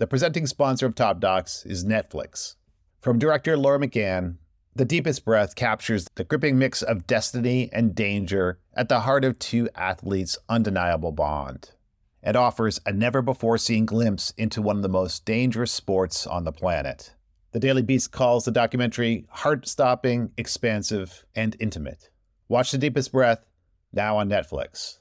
The presenting sponsor of Top Docs is Netflix. From director Laura McGann, The Deepest Breath captures the gripping mix of destiny and danger at the heart of two athletes' undeniable bond. It offers a never before seen glimpse into one of the most dangerous sports on the planet. The Daily Beast calls the documentary heart stopping, expansive, and intimate. Watch The Deepest Breath now on Netflix.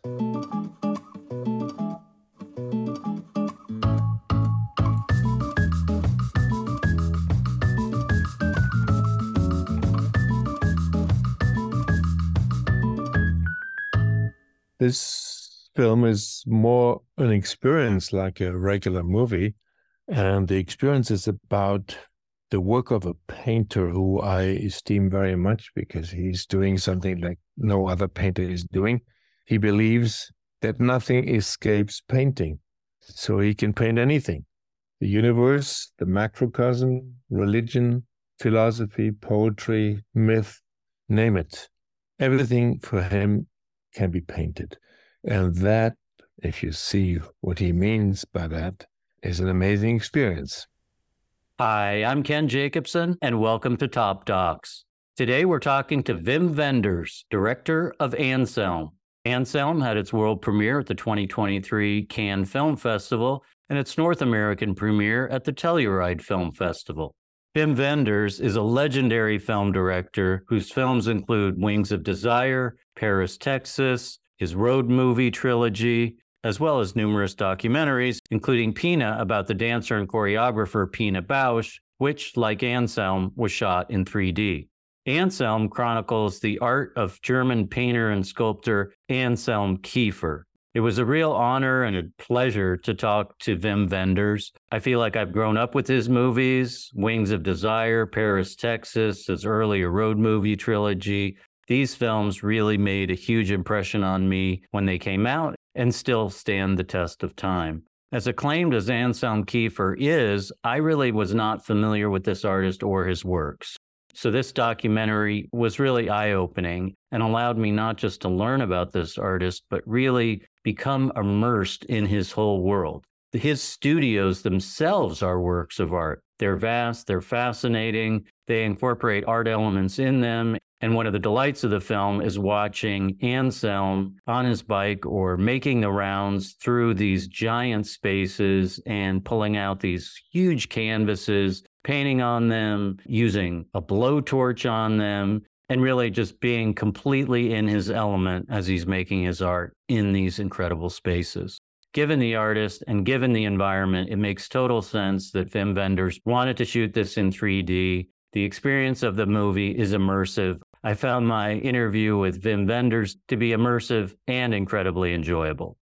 This film is more an experience like a regular movie. And the experience is about the work of a painter who I esteem very much because he's doing something like no other painter is doing. He believes that nothing escapes painting. So he can paint anything the universe, the macrocosm, religion, philosophy, poetry, myth, name it. Everything for him can be painted. And that, if you see what he means by that, is an amazing experience. Hi, I'm Ken Jacobson, and welcome to Top Docs. Today we're talking to Wim Wenders, director of Anselm. Anselm had its world premiere at the 2023 Cannes Film Festival and its North American premiere at the Telluride Film Festival. Wim Wenders is a legendary film director whose films include Wings of Desire, Paris, Texas, his road movie trilogy, as well as numerous documentaries, including Pina about the dancer and choreographer Pina Bausch, which, like Anselm, was shot in 3D. Anselm chronicles the art of German painter and sculptor Anselm Kiefer. It was a real honor and a pleasure to talk to Wim Wenders. I feel like I've grown up with his movies Wings of Desire, Paris, Texas, his earlier road movie trilogy. These films really made a huge impression on me when they came out, and still stand the test of time. As acclaimed as Anselm Kiefer is, I really was not familiar with this artist or his works. So, this documentary was really eye opening and allowed me not just to learn about this artist, but really become immersed in his whole world. His studios themselves are works of art. They're vast, they're fascinating, they incorporate art elements in them, and one of the delights of the film is watching Anselm on his bike or making the rounds through these giant spaces and pulling out these huge canvases, painting on them, using a blowtorch on them, and really just being completely in his element as he's making his art in these incredible spaces. Given the artist and given the environment, it makes total sense that Wim Wenders wanted to shoot this in 3D. The experience of the movie is immersive. I found my interview with Wim Wenders to be immersive and incredibly enjoyable.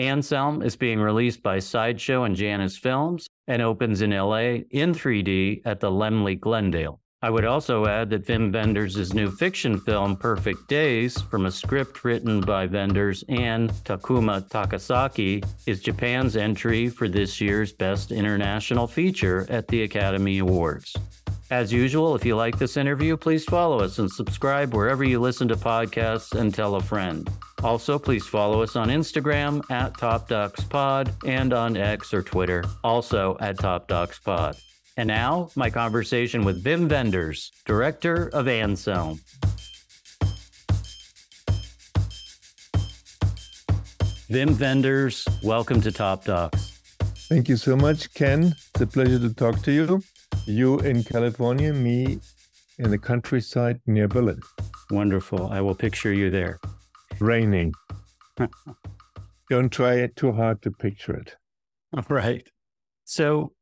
Anselm is being released by Sideshow and Janus Films and opens in LA in 3D at the Laemmle Glendale. I would also add that Wim Wenders' new fiction film, Perfect Days, from a script written by Wenders and Takuma Takasaki, is Japan's entry for this year's Best International Feature at the Academy Awards. As usual, if you like this interview, please follow us and subscribe wherever you listen to podcasts and tell a friend. Also, please follow us on Instagram at Top Docs Pod and on X or Twitter, also at Top Docs Pod. And now, my conversation with Wim Wenders, director of Anselm. Wim Wenders, welcome to Top Docs. Thank you so much, Ken. It's a pleasure to talk to you. You in California, me in the countryside near Berlin. Wonderful. I will picture you there. Raining. Don't try it too hard to picture it. All right. So,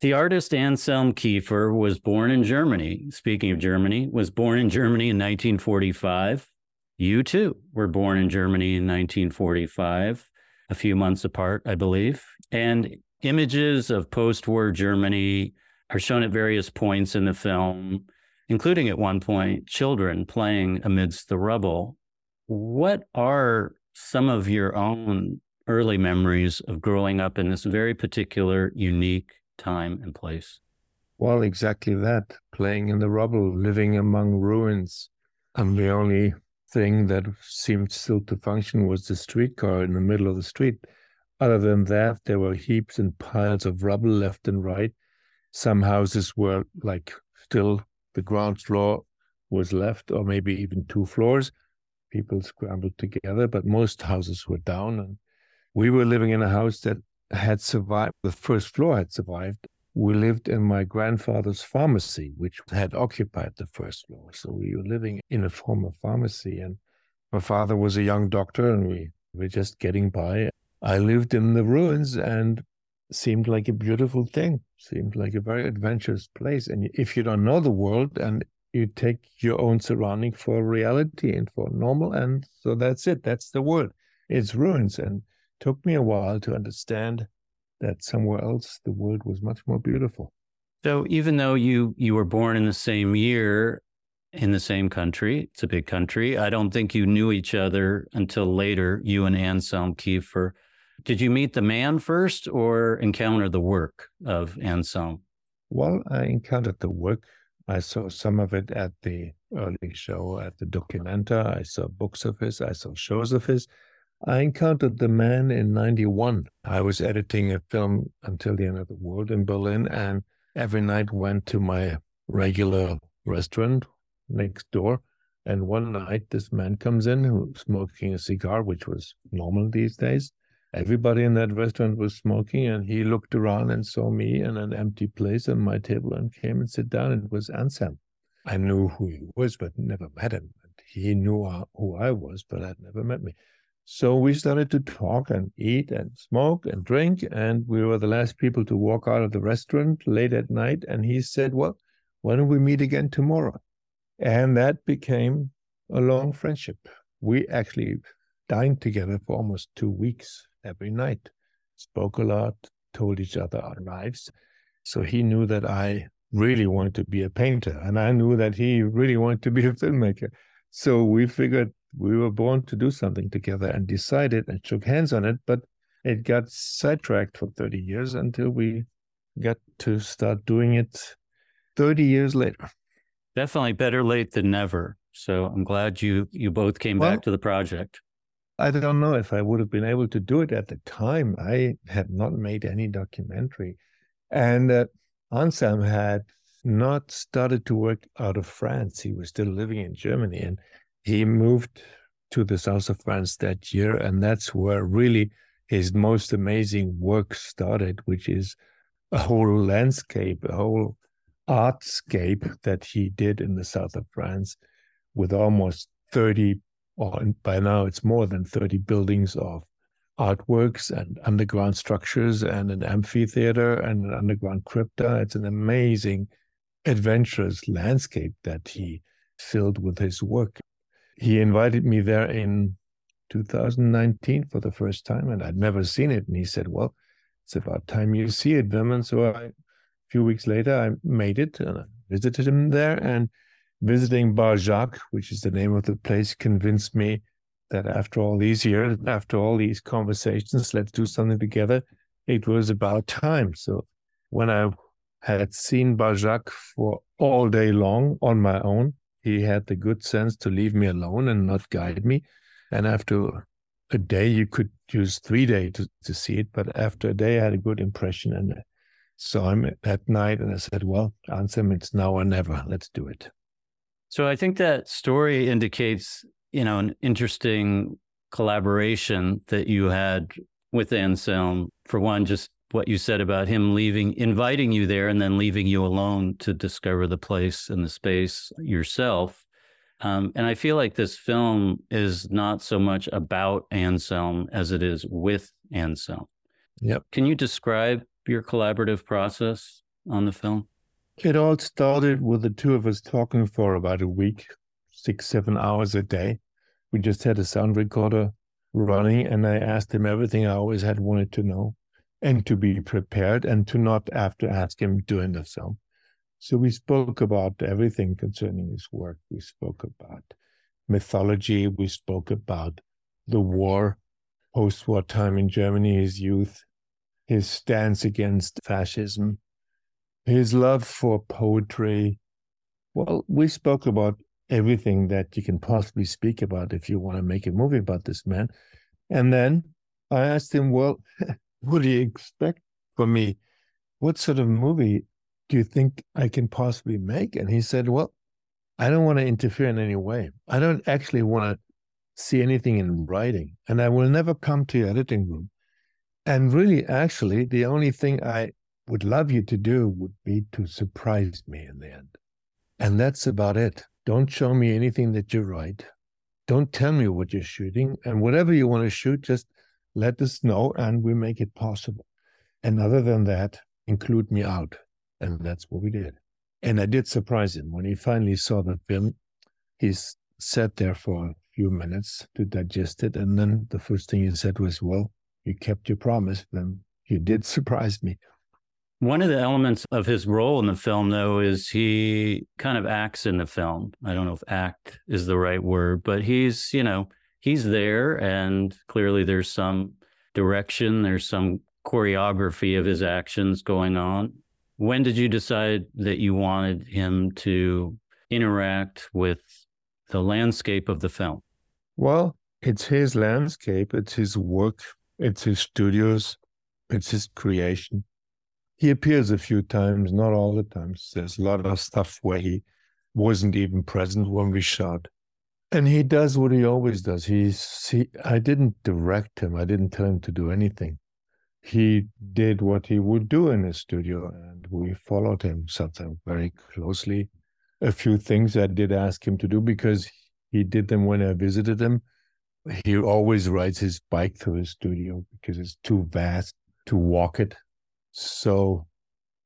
the artist Anselm Kiefer was born in Germany. Speaking of Germany, was born in Germany in 1945. You too were born in Germany in 1945, a few months apart, I believe. And images of post war Germany are shown at various points in the film, including at one point children playing amidst the rubble. What are some of your own early memories of growing up in this very particular, unique time and place? Well, exactly that playing in the rubble, living among ruins. And the only thing that seemed still to function was the streetcar in the middle of the street. other than that, there were heaps and piles of rubble left and right. Some houses were like still the ground floor was left, or maybe even two floors. People scrambled together, but most houses were down. And we were living in a house that had survived, the first floor had survived. We lived in my grandfather's pharmacy, which had occupied the first floor. So we were living in a former pharmacy. And my father was a young doctor, and we were just getting by. I lived in the ruins and seemed like a beautiful thing, seemed like a very adventurous place. And if you don't know the world and you take your own surrounding for reality and for normal, and so that's it. That's the world. It's ruins. And took me a while to understand that somewhere else the world was much more beautiful. So even though you you were born in the same year in the same country, it's a big country. I don't think you knew each other until later, you and Anselm Kiefer. Did you meet the man first or encounter the work of Anselm? Well, I encountered the work. I saw some of it at the early show at the Documenta. I saw books of his. I saw shows of his. I encountered the man in 91. I was editing a film until the end of the world in Berlin and every night went to my regular restaurant next door. And one night this man comes in who's smoking a cigar, which was normal these days. Everybody in that restaurant was smoking, and he looked around and saw me in an empty place on my table and came and sat down. It was Anselm. I knew who he was, but never met him. He knew who I was, but had never met me. So we started to talk and eat and smoke and drink, and we were the last people to walk out of the restaurant late at night. And he said, Well, why don't we meet again tomorrow? And that became a long friendship. We actually dined together for almost two weeks every night, spoke a lot, told each other our lives. So he knew that I really wanted to be a painter, and I knew that he really wanted to be a filmmaker. So we figured we were born to do something together and decided and shook hands on it, but it got sidetracked for 30 years until we got to start doing it 30 years later. Definitely better late than never. So I'm glad you you both came well, back to the project. I don't know if I would have been able to do it at the time. I had not made any documentary. And uh, Anselm had not started to work out of France. He was still living in Germany. And he moved to the south of France that year. And that's where really his most amazing work started, which is a whole landscape, a whole artscape that he did in the south of France with almost 30, or by now it's more than 30 buildings of artworks and underground structures and an amphitheater and an underground crypta. It's an amazing, adventurous landscape that he filled with his work. He invited me there in 2019 for the first time, and I'd never seen it. And he said, Well, it's about time you see it, Wim. And so I few weeks later, I made it and I visited him there. And visiting Barjac, which is the name of the place, convinced me that after all these years, after all these conversations, let's do something together. It was about time. So when I had seen Barjac for all day long on my own, he had the good sense to leave me alone and not guide me. And after a day, you could use three days to, to see it, but after a day, I had a good impression. And so I'm at night and I said, well, Anselm, it's now or never. Let's do it. So I think that story indicates, you know, an interesting collaboration that you had with Anselm. For one, just what you said about him leaving, inviting you there and then leaving you alone to discover the place and the space yourself. Um, and I feel like this film is not so much about Anselm as it is with Anselm. Yep. Can you describe your collaborative process on the film? It all started with the two of us talking for about a week, six, seven hours a day. We just had a sound recorder running, and I asked him everything I always had wanted to know and to be prepared and to not have to ask him during the film. So we spoke about everything concerning his work. We spoke about mythology. We spoke about the war, post war time in Germany, his youth, his stance against fascism, his love for poetry. Well, we spoke about everything that you can possibly speak about if you want to make a movie about this man. And then I asked him, Well, what do you expect from me? What sort of movie do you think I can possibly make? And he said, Well, I don't want to interfere in any way. I don't actually want to see anything in writing, and I will never come to your editing room. And really, actually, the only thing I would love you to do would be to surprise me in the end. And that's about it. Don't show me anything that you write. Don't tell me what you're shooting. And whatever you want to shoot, just let us know and we make it possible. And other than that, include me out. And that's what we did. And I did surprise him. When he finally saw the film, he sat there for a few minutes to digest it. And then the first thing he said was, Well, you kept your promise. Then you did surprise me. One of the elements of his role in the film, though, is he kind of acts in the film. I don't know if act is the right word, but he's, you know, he's there and clearly there's some direction, there's some choreography of his actions going on. When did you decide that you wanted him to interact with the landscape of the film? Well, it's his landscape, it's his work, it's his studios, it's his creation he appears a few times, not all the times. There's a lot of stuff where he wasn't even present when we shot. And he does what he always does. He's he, I didn't direct him. I didn't tell him to do anything. He did what he would do in his studio, and we followed him sometimes very closely. A few things I did ask him to do because he did them when I visited him. He always rides his bike through his studio because it's too vast to walk it so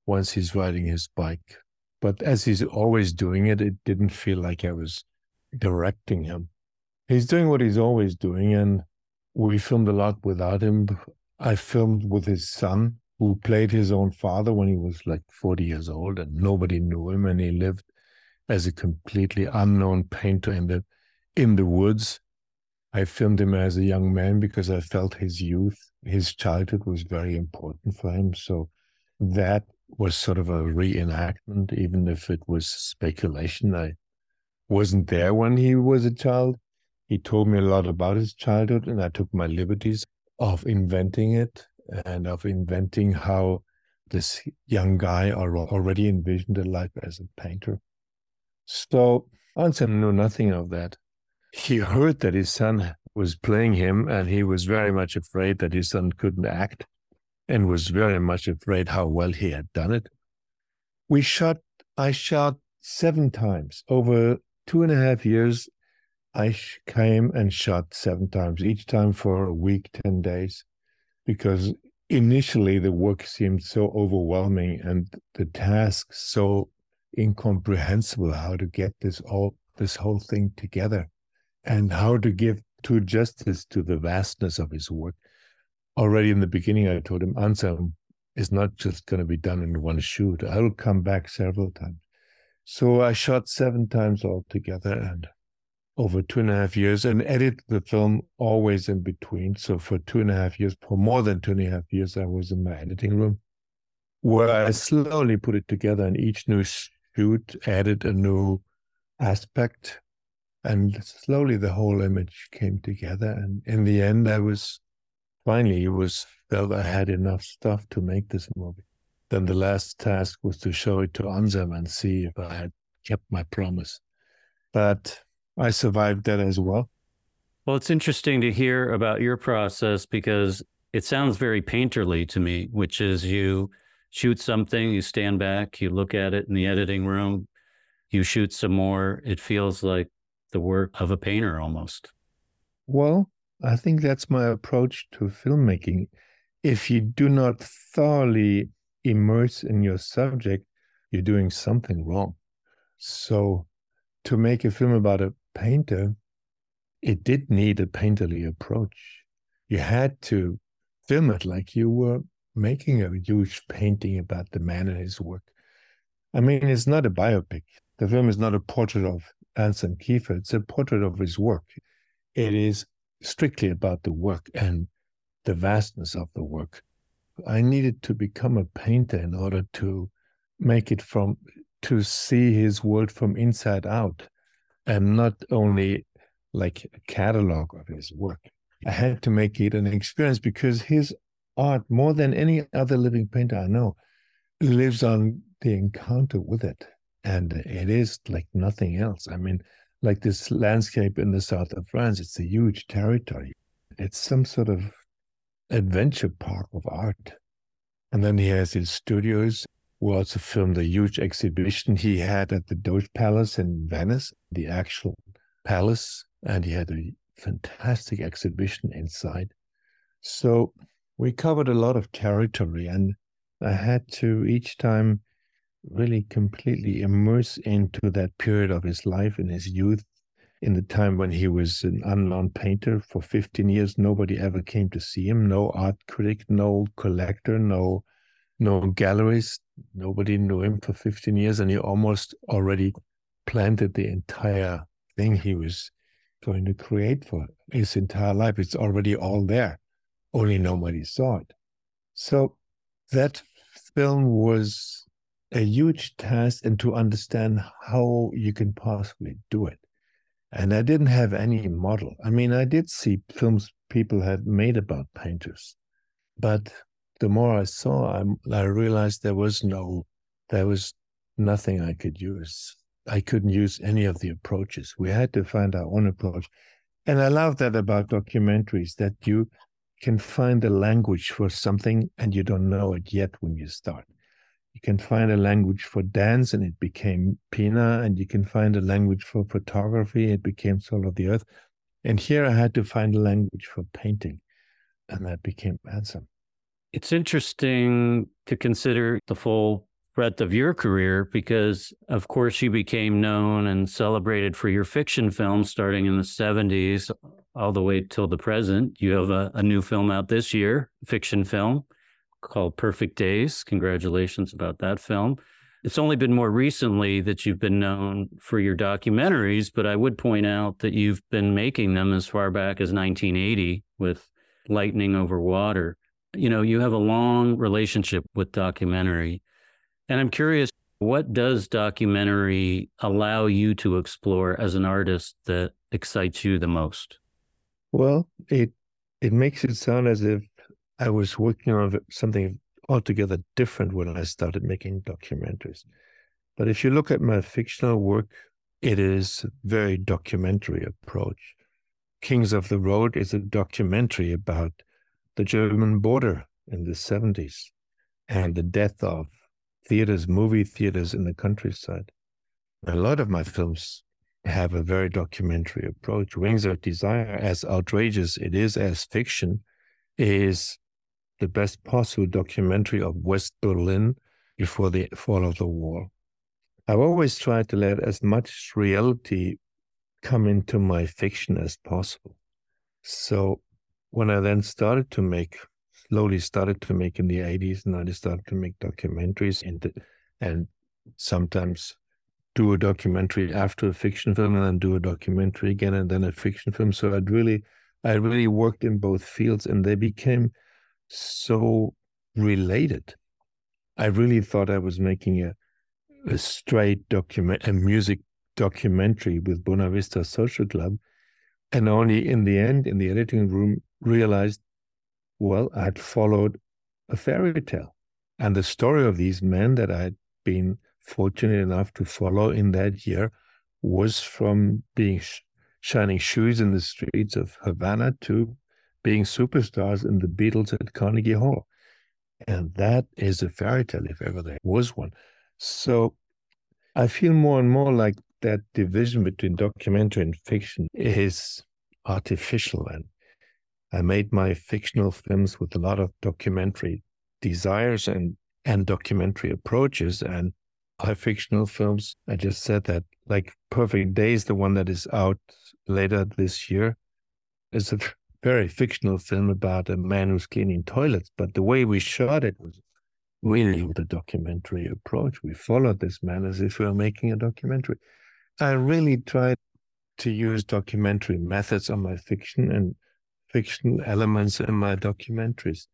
once he's riding his bike, but as he's always doing it, it didn't feel like I was directing him. He's doing what he's always doing, and we filmed a lot without him. I filmed with his son, who played his own father when he was like 40 years old, and nobody knew him, and he lived as a completely unknown painter in the in the woods. I filmed him as a young man because I felt his youth his childhood was very important for him. So that was sort of a reenactment, even if it was speculation. I wasn't there when he was a child. He told me a lot about his childhood, and I took my liberties of inventing it and of inventing how this young guy already envisioned a life as a painter. So Anselm knew nothing of that. He heard that his son was playing him, and he was very much afraid that his son couldn't act and was very much afraid how well he had done it. We shot, I shot seven times over two and a half years. I came and shot seven times, each time for a week, 10 days, because initially the work seemed so overwhelming and the task so incomprehensible how to get this all this whole thing together and how to give to justice to the vastness of his work. Already in the beginning, I told him, Anselm is not just going to be done in one shoot. I will come back several times. So I shot seven times altogether and over two and a half years and edited the film always in between. So for two and a half years, for more than two and a half years, I was in my editing room where I slowly put it together and each new shoot added a new aspect and slowly the whole image came together. And in the end, I was finally it was felt I had enough stuff to make this movie. Then the last task was to show it to Anselm and see if I had kept my promise. But I survived that as well. Well, it's interesting to hear about your process because it sounds very painterly to me, which is you shoot something, you stand back, you look at it in the editing room, you shoot some more. It feels like the work of a painter almost. Well, I think that's my approach to filmmaking. If you do not thoroughly immerse in your subject, you're doing something wrong. So, to make a film about a painter, it did need a painterly approach. You had to film it like you were making a huge painting about the man and his work. I mean, it's not a biopic. The film is not a portrait of Anselm Kiefer. It's a portrait of his work. It is strictly about the work and the vastness of the work. I needed to become a painter in order to make it from to see his world from inside out and not only like a catalog of his work. I had to make it an experience because his art, more than any other living painter I know, lives on the encounter with it. And it is like nothing else. I mean, like this landscape in the south of France, it's a huge territory. It's some sort of adventure park of art. And then he has his studios. We also filmed a huge exhibition he had at the Doge Palace in Venice, the actual palace. And he had a fantastic exhibition inside. So we covered a lot of territory, and I had to each time really completely immerse into that period of his life in his youth in the time when he was an unknown painter for 15 years. Nobody ever came to see him. No art critic no collector no no galleries nobody knew him for 15 years and he almost already planted the entire thing he was going to create for his entire life. It's already all there. Only nobody saw it. So that film was a huge task and to understand how you can possibly do it and I didn't have any model. I mean, I did see films people had made about painters, but the more I saw, I, I realized there was no, there was nothing I could use. I couldn't use any of the approaches. We had to find our own approach. And I love that about documentaries that you can find a language for something and you don't know it yet when you start you can find a language for dance and it became Pina, and you can find a language for photography, it became Soul of the Earth. And here I had to find a language for painting, and that became Anselm. It's interesting to consider the full breadth of your career because, of course, you became known and celebrated for your fiction films starting in the 70s all the way till the present. You have a, a new film out this year, fiction film called Perfect Days. Congratulations about that film. It's only been more recently that you've been known for your documentaries, but I would point out that you've been making them as far back as 1980 with Lightning Over Water. You know, you have a long relationship with documentary. And I'm curious, what does documentary allow you to explore as an artist that excites you the most? Well, it it makes it sound as if I was working on something altogether different when I started making documentaries. But if you look at my fictional work, it is very documentary approach. Kings of the Road is a documentary about the German border in the 70s and the death of theaters, movie theaters in the countryside. A lot of my films have a very documentary approach. Wings of Desire, as outrageous it is as fiction, is the best possible documentary of West Berlin before the fall of the wall. I've always tried to let as much reality come into my fiction as possible. So when I then started to make, slowly started to make in the 80s, and I started to make documentaries the, and sometimes do a documentary after a fiction film and then do a documentary again and then a fiction film. So I'd really, I really worked in both fields and they became so related. I really thought I was making a a straight document, a music documentary with Buena Vista Social Club, and only in the end, in the editing room, realized, well, I had followed a fairy tale, and the story of these men that I had been fortunate enough to follow in that year was from being sh- shining shoes in the streets of Havana to being superstars in the Beatles at Carnegie Hall. And that is a fairy tale, if ever there was one. So I feel more and more like that division between documentary and fiction is artificial. And I made my fictional films with a lot of documentary desires and, and documentary approaches. And my fictional films, I just said that, like Perfect Days, the one that is out later this year, is a very fictional film about a man who's cleaning toilets, but the way we shot it was really with a documentary approach. We followed this man as if we were making a documentary. I really tried to use documentary methods on my fiction and fictional elements in my documentaries.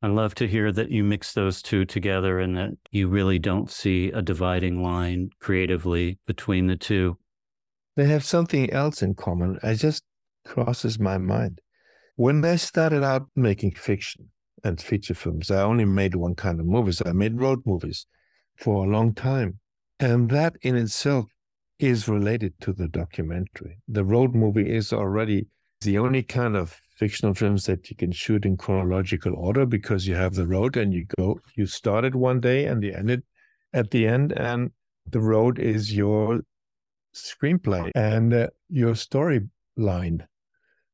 I love to hear that you mix those two together and that you really don't see a dividing line creatively between the two. They have something else in common. I just crosses my mind. When I started out making fiction and feature films, I only made one kind of movies. I made road movies for a long time. And that in itself is related to the documentary. The road movie is already the only kind of fictional films that you can shoot in chronological order because you have the road and you go, you started one day and you end it at the end, and the road is your screenplay and uh, your storyline.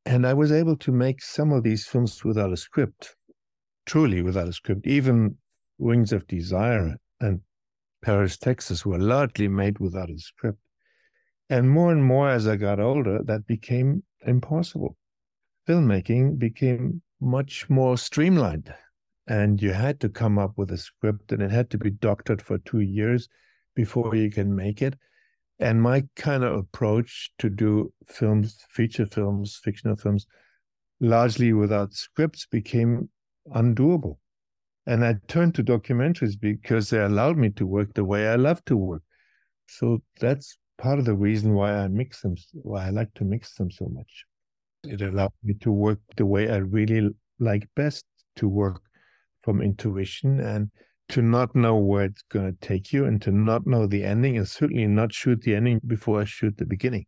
And I was able to make some of these films without a script, truly without a script. Even Wings of Desire and Paris, Texas were largely made without a script. And more and more as I got older, that became impossible. Filmmaking became much more streamlined, and you had to come up with a script, and it had to be doctored for two years before you can make it. And my kind of approach to do films, feature films, fictional films, largely without scripts became undoable. And I turned to documentaries because they allowed me to work the way I love to work. So that's part of the reason why I mix them, why I like to mix them so much. It allowed me to work the way I really like best to work from intuition and to not know where it's going to take you and to not know the ending and certainly not shoot the ending before I shoot the beginning.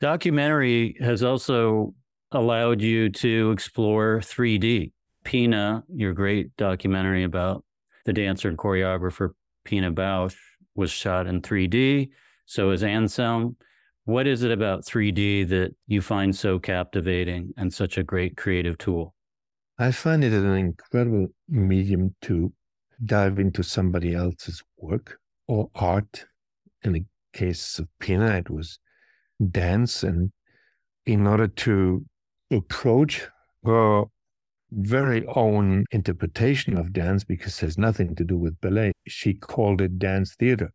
Documentary has also allowed you to explore 3D. Pina, your great documentary about the dancer and choreographer Pina Bausch, was shot in 3D. So is Anselm. What is it about 3D that you find so captivating and such a great creative tool? I find it an incredible medium to dive into somebody else's work or art. In the case of Pina, it was dance. And in order to approach her very own interpretation of dance, because it has nothing to do with ballet, she called it dance theater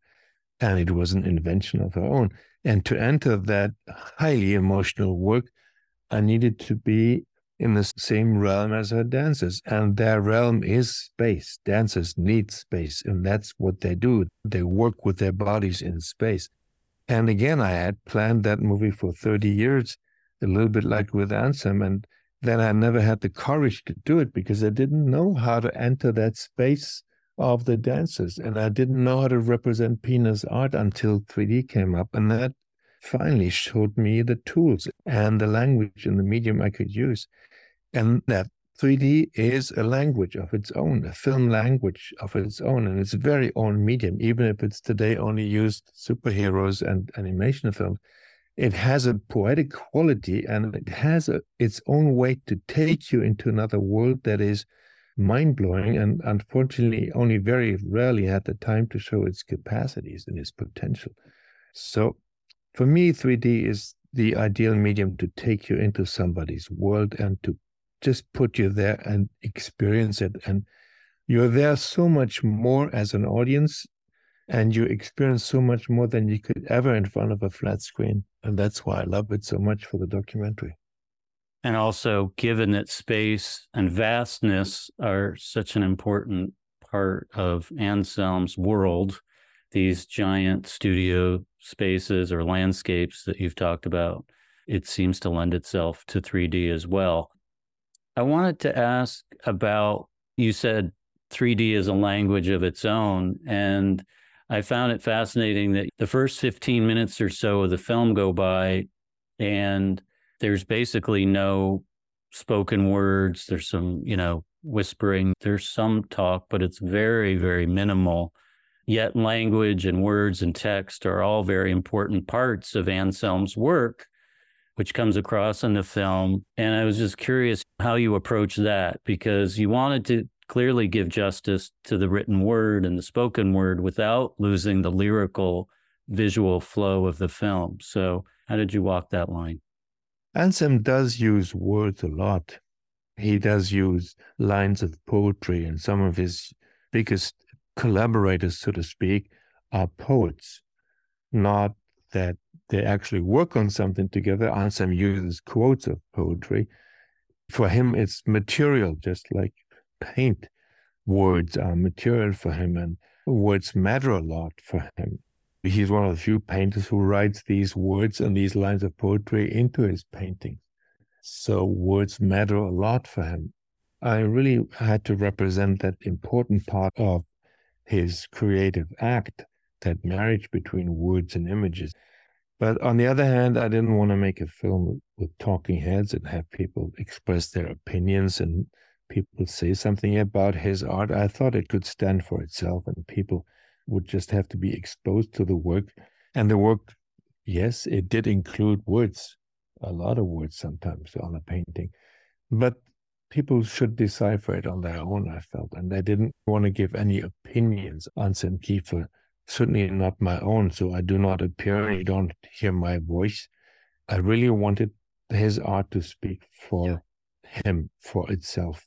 and it was an invention of her own. And to enter that highly emotional work, I needed to be in the same realm as her dancers. And their realm is space. Dancers need space, and that's what they do. They work with their bodies in space. And again, I had planned that movie for 30 years, a little bit like with Anselm. And then I never had the courage to do it because I didn't know how to enter that space of the dancers. And I didn't know how to represent Pina's art until 3D came up. And that finally showed me the tools and the language and the medium I could use. And that 3D is a language of its own, a film language of its own, and it's very own medium, even if it's today only used superheroes and animation films. It has a poetic quality and it has a, its own way to take you into another world that is mind blowing and unfortunately only very rarely had the time to show its capacities and its potential. So for me, 3D is the ideal medium to take you into somebody's world and to just put you there and experience it. And you're there so much more as an audience and you experience so much more than you could ever in front of a flat screen. And that's why I love it so much for the documentary. And also, given that space and vastness are such an important part of Anselm's world, these giant studio spaces or landscapes that you've talked about, it seems to lend itself to 3D as well. I wanted to ask about you said 3D is a language of its own. And I found it fascinating that the first 15 minutes or so of the film go by and there's basically no spoken words. There's some, you know, whispering. There's some talk, but it's very, very minimal. Yet language and words and text are all very important parts of Anselm's work, which comes across in the film. And I was just curious how you approach that because you wanted to clearly give justice to the written word and the spoken word without losing the lyrical visual flow of the film. So, how did you walk that line? Anselm does use words a lot. He does use lines of poetry, and some of his biggest collaborators, so to speak, are poets. Not that they actually work on something together. Anselm uses quotes of poetry. For him, it's material, just like paint. Words are material for him, and words matter a lot for him. He's one of the few painters who writes these words and these lines of poetry into his paintings. So words matter a lot for him. I really had to represent that important part of his creative act, that marriage between words and images. But on the other hand, I didn't want to make a film with talking heads and have people express their opinions and people say something about his art. I thought it could stand for itself and people would just have to be exposed to the work. And the work, yes, it did include words, a lot of words sometimes on a painting. But people should decipher it on their own, I felt. And I didn't want to give any opinions on Anselm Kiefer, certainly not my own. So I do not appear and you don't hear my voice. I really wanted his art to speak for him, for itself.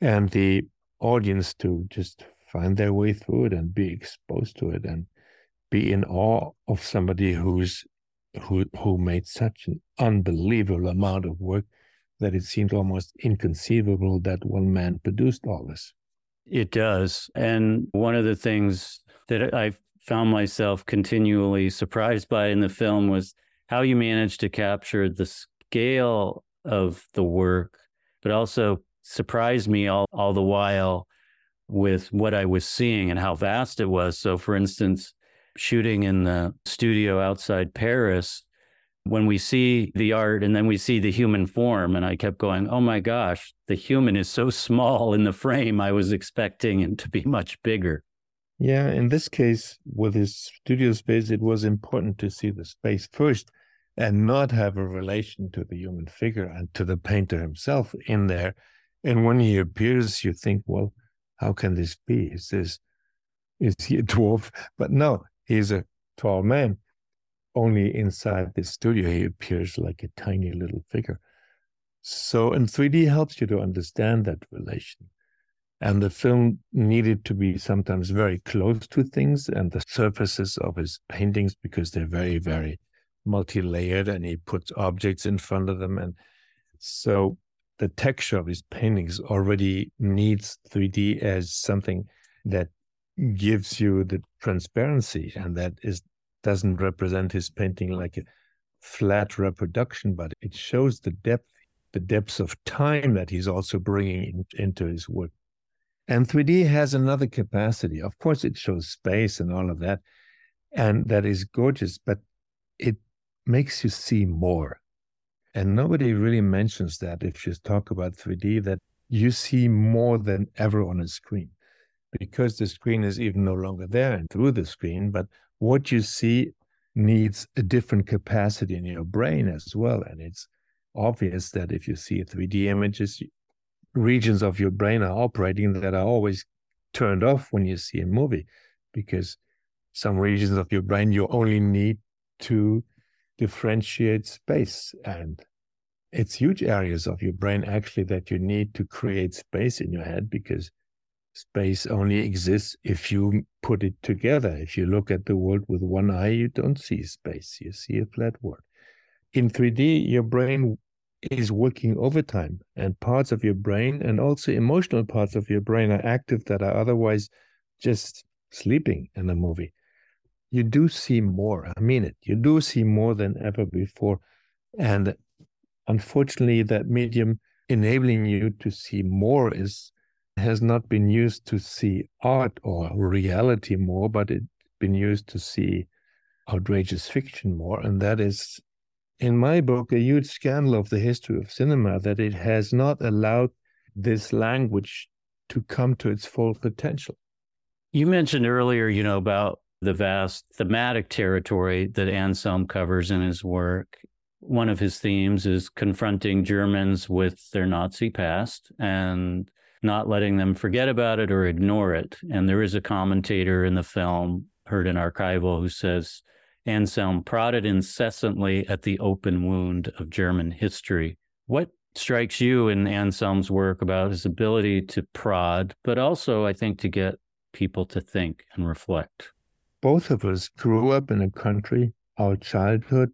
And the audience to just find their way through it and be exposed to it and be in awe of somebody who's who who made such an unbelievable amount of work that it seemed almost inconceivable that one man produced all this. It does. And one of the things that I found myself continually surprised by in the film was how you managed to capture the scale of the work, but also surprised me all, all the while with what I was seeing and how vast it was. So, for instance, shooting in the studio outside Paris, when we see the art and then we see the human form, and I kept going, oh my gosh, the human is so small in the frame. I was expecting it to be much bigger. Yeah, in this case, with his studio space, it was important to see the space first and not have a relation to the human figure and to the painter himself in there. And when he appears, you think, well, how can this be? Is this is he a dwarf? But no, he's a tall man only inside the studio he appears like a tiny little figure. So, and 3D helps you to understand that relation. And the film needed to be sometimes very close to things and the surfaces of his paintings because they're very, very multi layered and he puts objects in front of them. And so the texture of his paintings already needs 3D as something that gives you the transparency and that is doesn't represent his painting like a flat reproduction, but it shows the depth, the depths of time that he's also bringing in, into his work. And 3D has another capacity. Of course, it shows space and all of that, and that is gorgeous, but it makes you see more. And nobody really mentions that if you talk about 3D, that you see more than ever on a screen because the screen is even no longer there and through the screen, but what you see needs a different capacity in your brain as well. And it's obvious that if you see 3D images, regions of your brain are operating that are always turned off when you see a movie because some regions of your brain you only need to differentiate space and it's huge areas of your brain actually that you need to create space in your head because Space only exists if you put it together. If you look at the world with one eye, you don't see space, you see a flat world. In 3D, your brain is working overtime, and parts of your brain and also emotional parts of your brain are active that are otherwise just sleeping in a movie. You do see more. I mean it. You do see more than ever before. And unfortunately, that medium enabling you to see more is has not been used to see art or reality more, but it's been used to see outrageous fiction more. And that is, in my book, a huge scandal of the history of cinema that it has not allowed this language to come to its full potential. You mentioned earlier, you know, about the vast thematic territory that Anselm covers in his work. One of his themes is confronting Germans with their Nazi past and not letting them forget about it or ignore it. And there is a commentator in the film, heard in archival, who says Anselm prodded incessantly at the open wound of German history. What strikes you in Anselm's work about his ability to prod, but also, I think, to get people to think and reflect? Both of us grew up in a country, our childhood,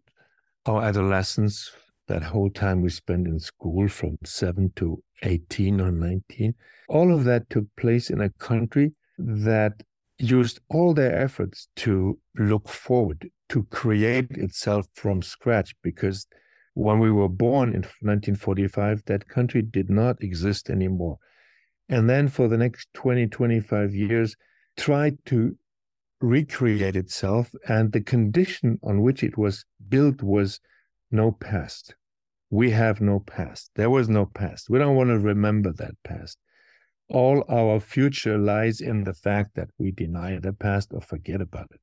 our adolescence, that whole time we spent in school from 7 to 18 or 19. All of that took place in a country that used all their efforts to look forward, to create itself from scratch, because when we were born in 1945, that country did not exist anymore. And then for the next 20, 25 years, tried to recreate itself. And the condition on which it was built was no past. We have no past. There was no past. We don't want to remember that past. All our future lies in the fact that we deny the past or forget about it.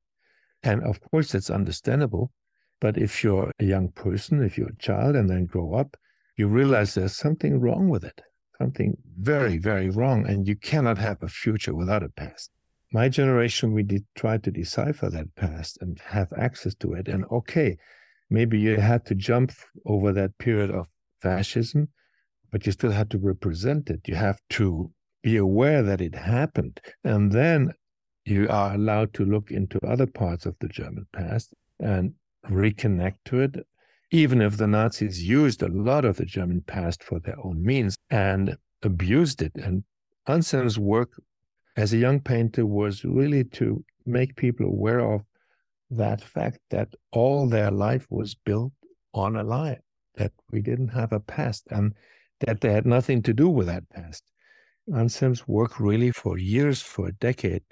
And of course, that's understandable. But if you're a young person, if you're a child and then grow up, you realize there's something wrong with it, something very, very wrong. And you cannot have a future without a past. My generation, we did try to decipher that past and have access to it. And okay, maybe you had to jump over that period of fascism, but you still had to represent it. You have to be aware that it happened. And then you are allowed to look into other parts of the German past and reconnect to it, even if the Nazis used a lot of the German past for their own means and abused it. And Anselm's work as a young painter was really to make people aware of that fact that all their life was built on a lie, that we didn't have a past and that they had nothing to do with that past. Anselm's work really for years, for a decade,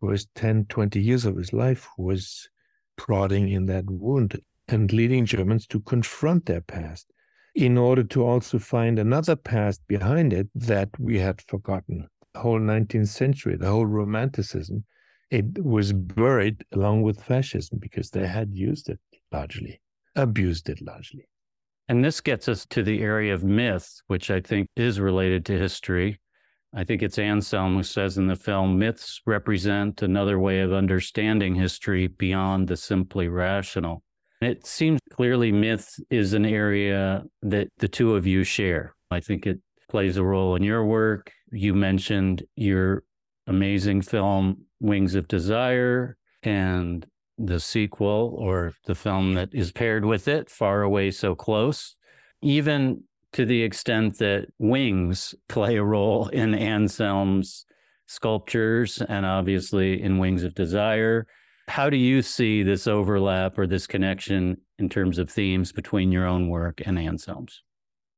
was 10, 20 years of his life was prodding in that wound and leading Germans to confront their past in order to also find another past behind it that we had forgotten. The whole 19th century, the whole Romanticism, it was buried along with fascism because they had used it largely, abused it largely. And this gets us to the area of myth, which I think is related to history. I think it's Anselm who says in the film myths represent another way of understanding history beyond the simply rational. It seems clearly myth is an area that the two of you share. I think it plays a role in your work. You mentioned your amazing film Wings of Desire and the sequel or the film that is paired with it, Far Away So Close. Even to the extent that wings play a role in Anselm's sculptures and obviously in Wings of Desire. How do you see this overlap or this connection in terms of themes between your own work and Anselm's?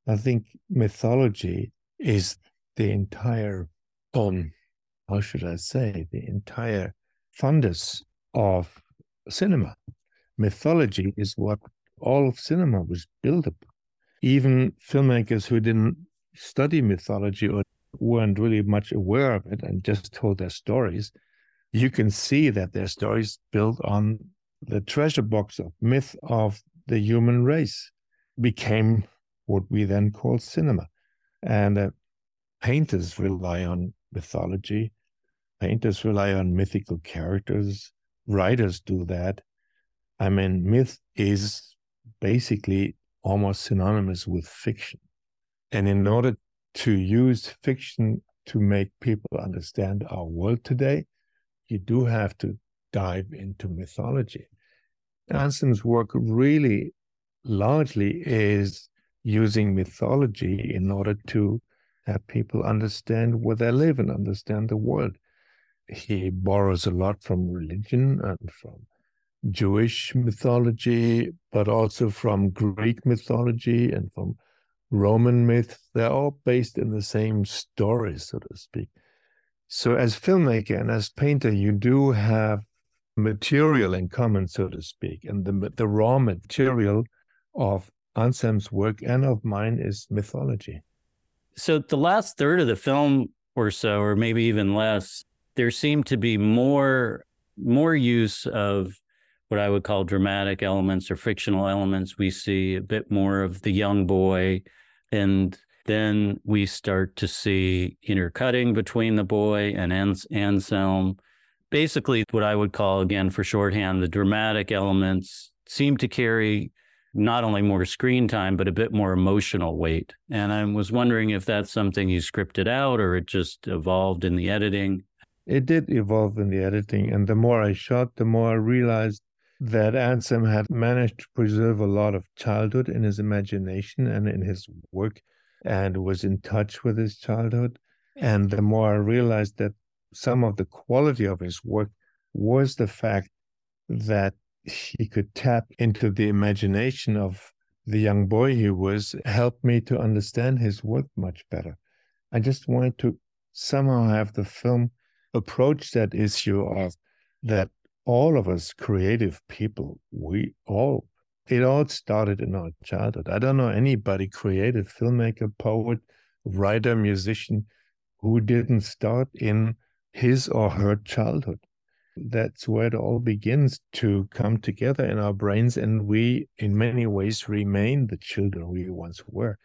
I think mythology is the entire um, how should I say, the entire fundus of cinema. Mythology is what all of cinema was built upon. Even filmmakers who didn't study mythology or weren't really much aware of it and just told their stories, you can see that their stories built on the treasure box of myth of the human race became what we then call cinema. And uh, painters rely on mythology Painters rely on mythical characters. Writers do that. I mean, myth is basically almost synonymous with fiction. And in order to use fiction to make people understand our world today, you do have to dive into mythology. Anselm's work really largely is using mythology in order to have people understand where they live and understand the world he borrows a lot from religion and from Jewish mythology, but also from Greek mythology and from Roman myth. They're all based in the same story, so to speak. So, as filmmaker and as painter, you do have material in common, so to speak, and the the raw material of Anselm's work and of mine is mythology. So, the last third of the film or so, or maybe even less, there seemed to be more more use of what I would call dramatic elements or fictional elements. We see a bit more of the young boy, and then we start to see intercutting between the boy and Ans- Anselm. Basically, what I would call, again, for shorthand, the dramatic elements seem to carry not only more screen time, but a bit more emotional weight. And I was wondering if that's something you scripted out or it just evolved in the editing it did evolve in the editing. And the more I shot, the more I realized that Anselm had managed to preserve a lot of childhood in his imagination and in his work and was in touch with his childhood. Mm-hmm. And the more I realized that some of the quality of his work was the fact that he could tap into the imagination of the young boy he was helped me to understand his work much better. I just wanted to somehow have the film approach that issue of that all of us creative people, we all, it all started in our childhood. I don't know anybody, creative filmmaker, poet, writer, musician, who didn't start in his or her childhood. That's where it all begins to come together in our brains, and we, in many ways, remain the children we once were.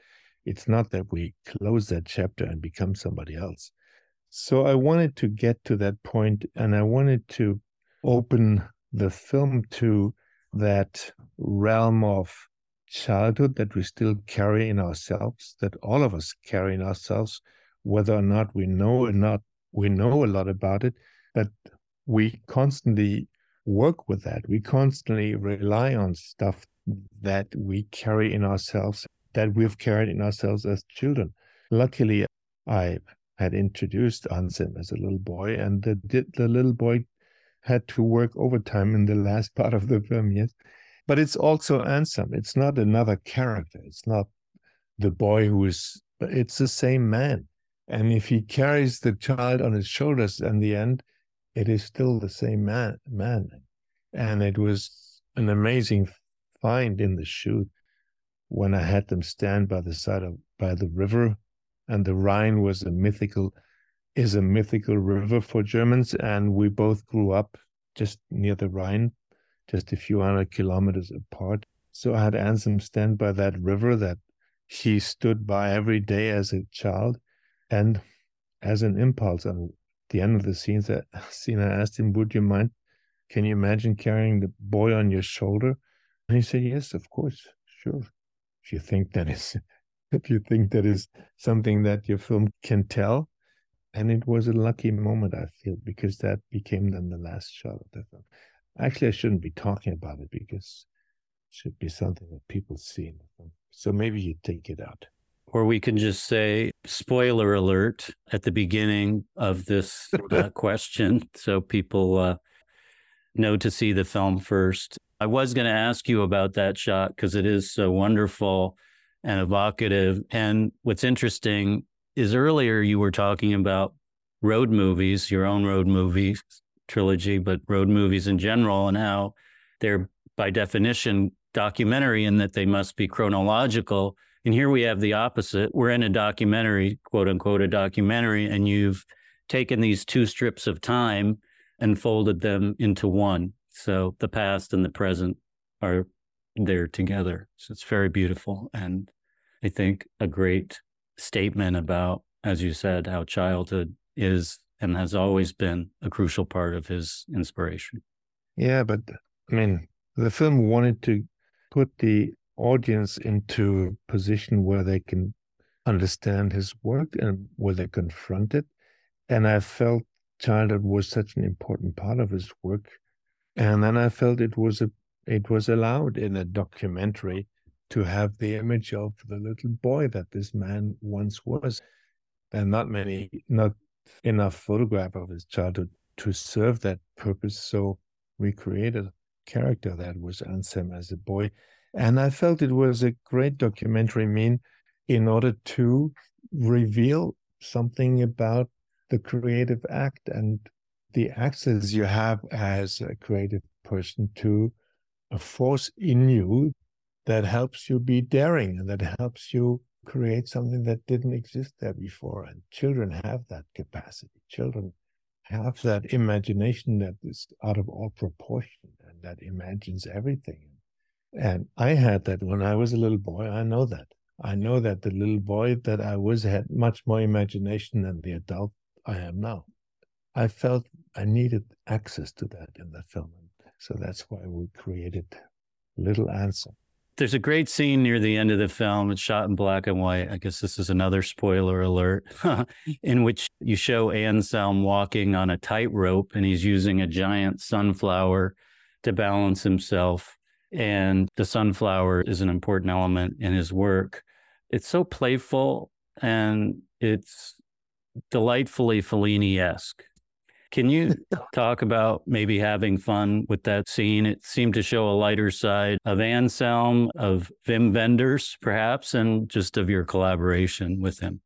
It's not that we close that chapter and become somebody else. So I wanted to get to that point, and I wanted to open the film to that realm of childhood that we still carry in ourselves, that all of us carry in ourselves, whether or not we know or not, we know a lot about it, but we constantly work with that. We constantly rely on stuff that we carry in ourselves, that we've carried in ourselves as children. Luckily, I had introduced Anselm as a little boy, and the, the little boy had to work overtime in the last part of the film, yes. But it's also Anselm. It's not another character. It's not the boy who is, it's the same man. And if he carries the child on his shoulders in the end, it is still the same man. man. And it was an amazing find in the shoot when I had them stand by the side of by the river, and the Rhine was a mythical is a mythical river for Germans, and we both grew up just near the Rhine, just a few hundred kilometers apart. So I had Anselm stand by that river that he stood by every day as a child, and as an impulse on the end of the scene, that scene I asked him, "Would you mind? Can you imagine carrying the boy on your shoulder?" And he said, "Yes, of course, sure. If you think that is, if you think that is something that your film can tell." And it was a lucky moment, I feel, because that became then the last shot of the film. Actually, I shouldn't be talking about it because it should be something that people see in the film. So maybe you take it out. Or we can just say spoiler alert at the beginning of this uh, question so people uh, know to see the film first. I was going to ask you about that shot because it is so wonderful and evocative. And what's interesting is earlier you were talking about road movies, your own road movie trilogy, but road movies in general, and how they're by definition documentary in that they must be chronological. And here we have the opposite. We're in a documentary, quote unquote, a documentary, and you've taken these two strips of time and folded them into one. So the past and the present are there together. So it's very beautiful. And I think a great statement about, as you said, how childhood is and has always been a crucial part of his inspiration. Yeah, but I mean, the film wanted to put the audience into a position where they can understand his work and where they confront it. And I felt childhood was such an important part of his work. And then I felt it was a it was allowed in a documentary to have the image of the little boy that this man once was. And not many, not enough photograph of his childhood to serve that purpose. So we created a character that was Anselm as a boy. And I felt it was a great documentary mean in order to reveal something about the creative act and the access you have as a creative person to a force in you that helps you be daring and that helps you create something that didn't exist there before. And children have that capacity. Children have that imagination that is out of all proportion and that imagines everything. And I had that when I was a little boy. I know that. I know that the little boy that I was had much more imagination than the adult I am now. I felt I needed access to that in the film. So that's why we created Little Anselm. There's a great scene near the end of the film. It's shot in black and white. I guess this is another spoiler alert, in which you show Anselm walking on a tightrope and he's using a giant sunflower to balance himself. And the sunflower is an important element in his work. It's so playful and it's delightfully Fellini esque. Can you talk about maybe having fun with that scene? It seemed to show a lighter side of Anselm, of Wim Wenders, perhaps, and just of your collaboration with him.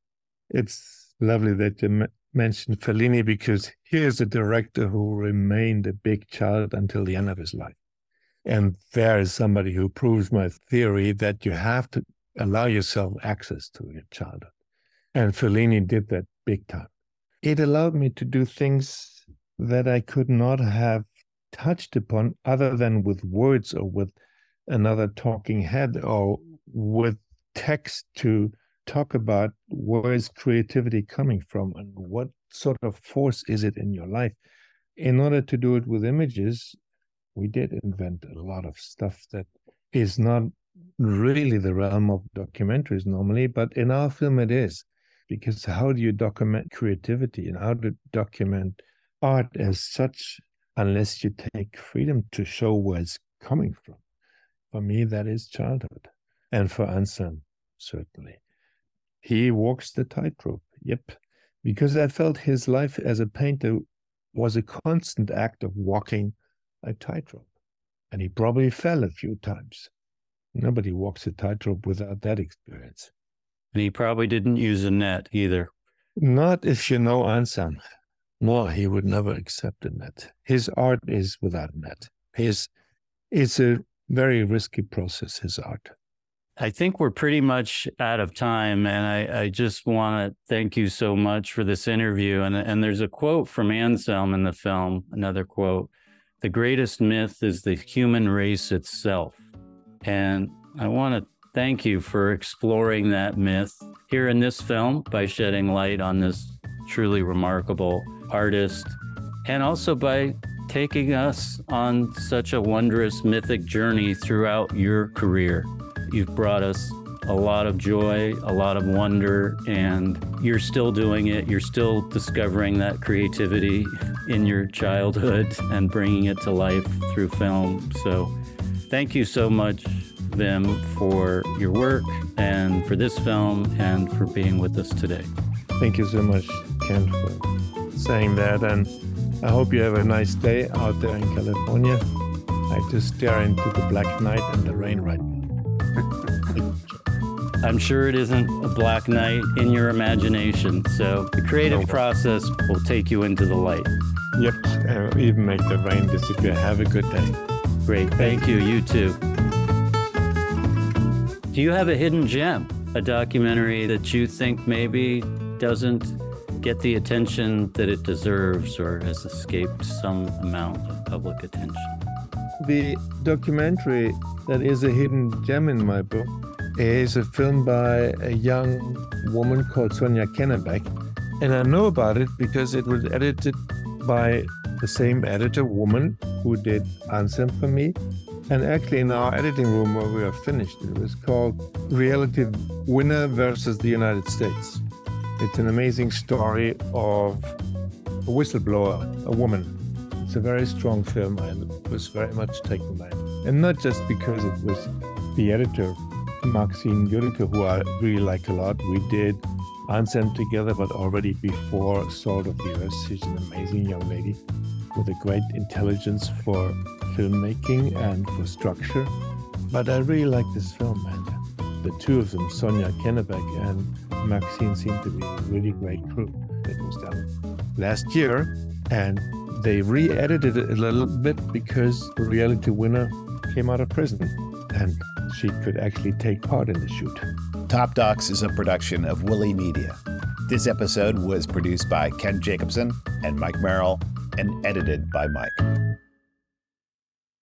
It's lovely that you mentioned Fellini because he is a director who remained a big child until the end of his life. And there is somebody who proves my theory that you have to allow yourself access to your childhood. And Fellini did that big time. It allowed me to do things that I could not have touched upon other than with words or with another talking head or with text to talk about where is creativity coming from and what sort of force is it in your life. In order to do it with images, we did invent a lot of stuff that is not really the realm of documentaries normally, but in our film it is. Because how do you document creativity and how to document art as such unless you take freedom to show where it's coming from? For me, that is childhood. And for Anselm, certainly. He walks the tightrope. Yep. Because I felt his life as a painter was a constant act of walking a tightrope. And he probably fell a few times. Nobody walks a tightrope without that experience. And he probably didn't use a net either. Not if you know Anselm. No, he would never accept a net. His art is without net. His, it's a very risky process, his art. I think we're pretty much out of time, and I, I just want to thank you so much for this interview. And, and there's a quote from Anselm in the film, another quote The greatest myth is the human race itself. And I want to thank you for exploring that myth here in this film by shedding light on this truly remarkable artist and also by taking us on such a wondrous mythic journey throughout your career. You've brought us a lot of joy, a lot of wonder, and you're still doing it. You're still discovering that creativity in your childhood and bringing it to life through film. So, thank you so much, Wim, for your work and for this film and for being with us today. Thank you so much, Ken, for saying that. And I hope you have a nice day out there in California. I just stare into the black night and the rain right now. I'm sure it isn't a black night in your imagination. So the creative no. process will take you into the light. Yep, uh, even make the rain disappear. Have a good day. Great. Thank you. You too. Do you have a hidden gem, a documentary that you think maybe doesn't get the attention that it deserves or has escaped some amount of public attention? The documentary that is a hidden gem in my book is a film by a young woman called Sonia Kennebeck. And I know about it because it was edited by the same editor woman who did Anselm for me. And actually, in our editing room where we are finished, it was called Reality Winner versus the United States. It's an amazing story of a whistleblower, a woman it's a very strong film and was very much taken by it. And not just because it was the editor, Maxine Goedicke, who I really like a lot. We did Anselm together, but already before Salt of the Earth. She's an amazing young lady with a great intelligence for filmmaking and for structure. But I really like this film, and the two of them, Sonia Kennebeck and Maxine, seem to be a really great crew that was done last year. And they re edited it a little bit because the Reality Winner came out of prison and she could actually take part in the shoot. Top Docs is a production of Woolly Media. This episode was produced by Ken Jacobson and Mike Merrill and edited by Mike.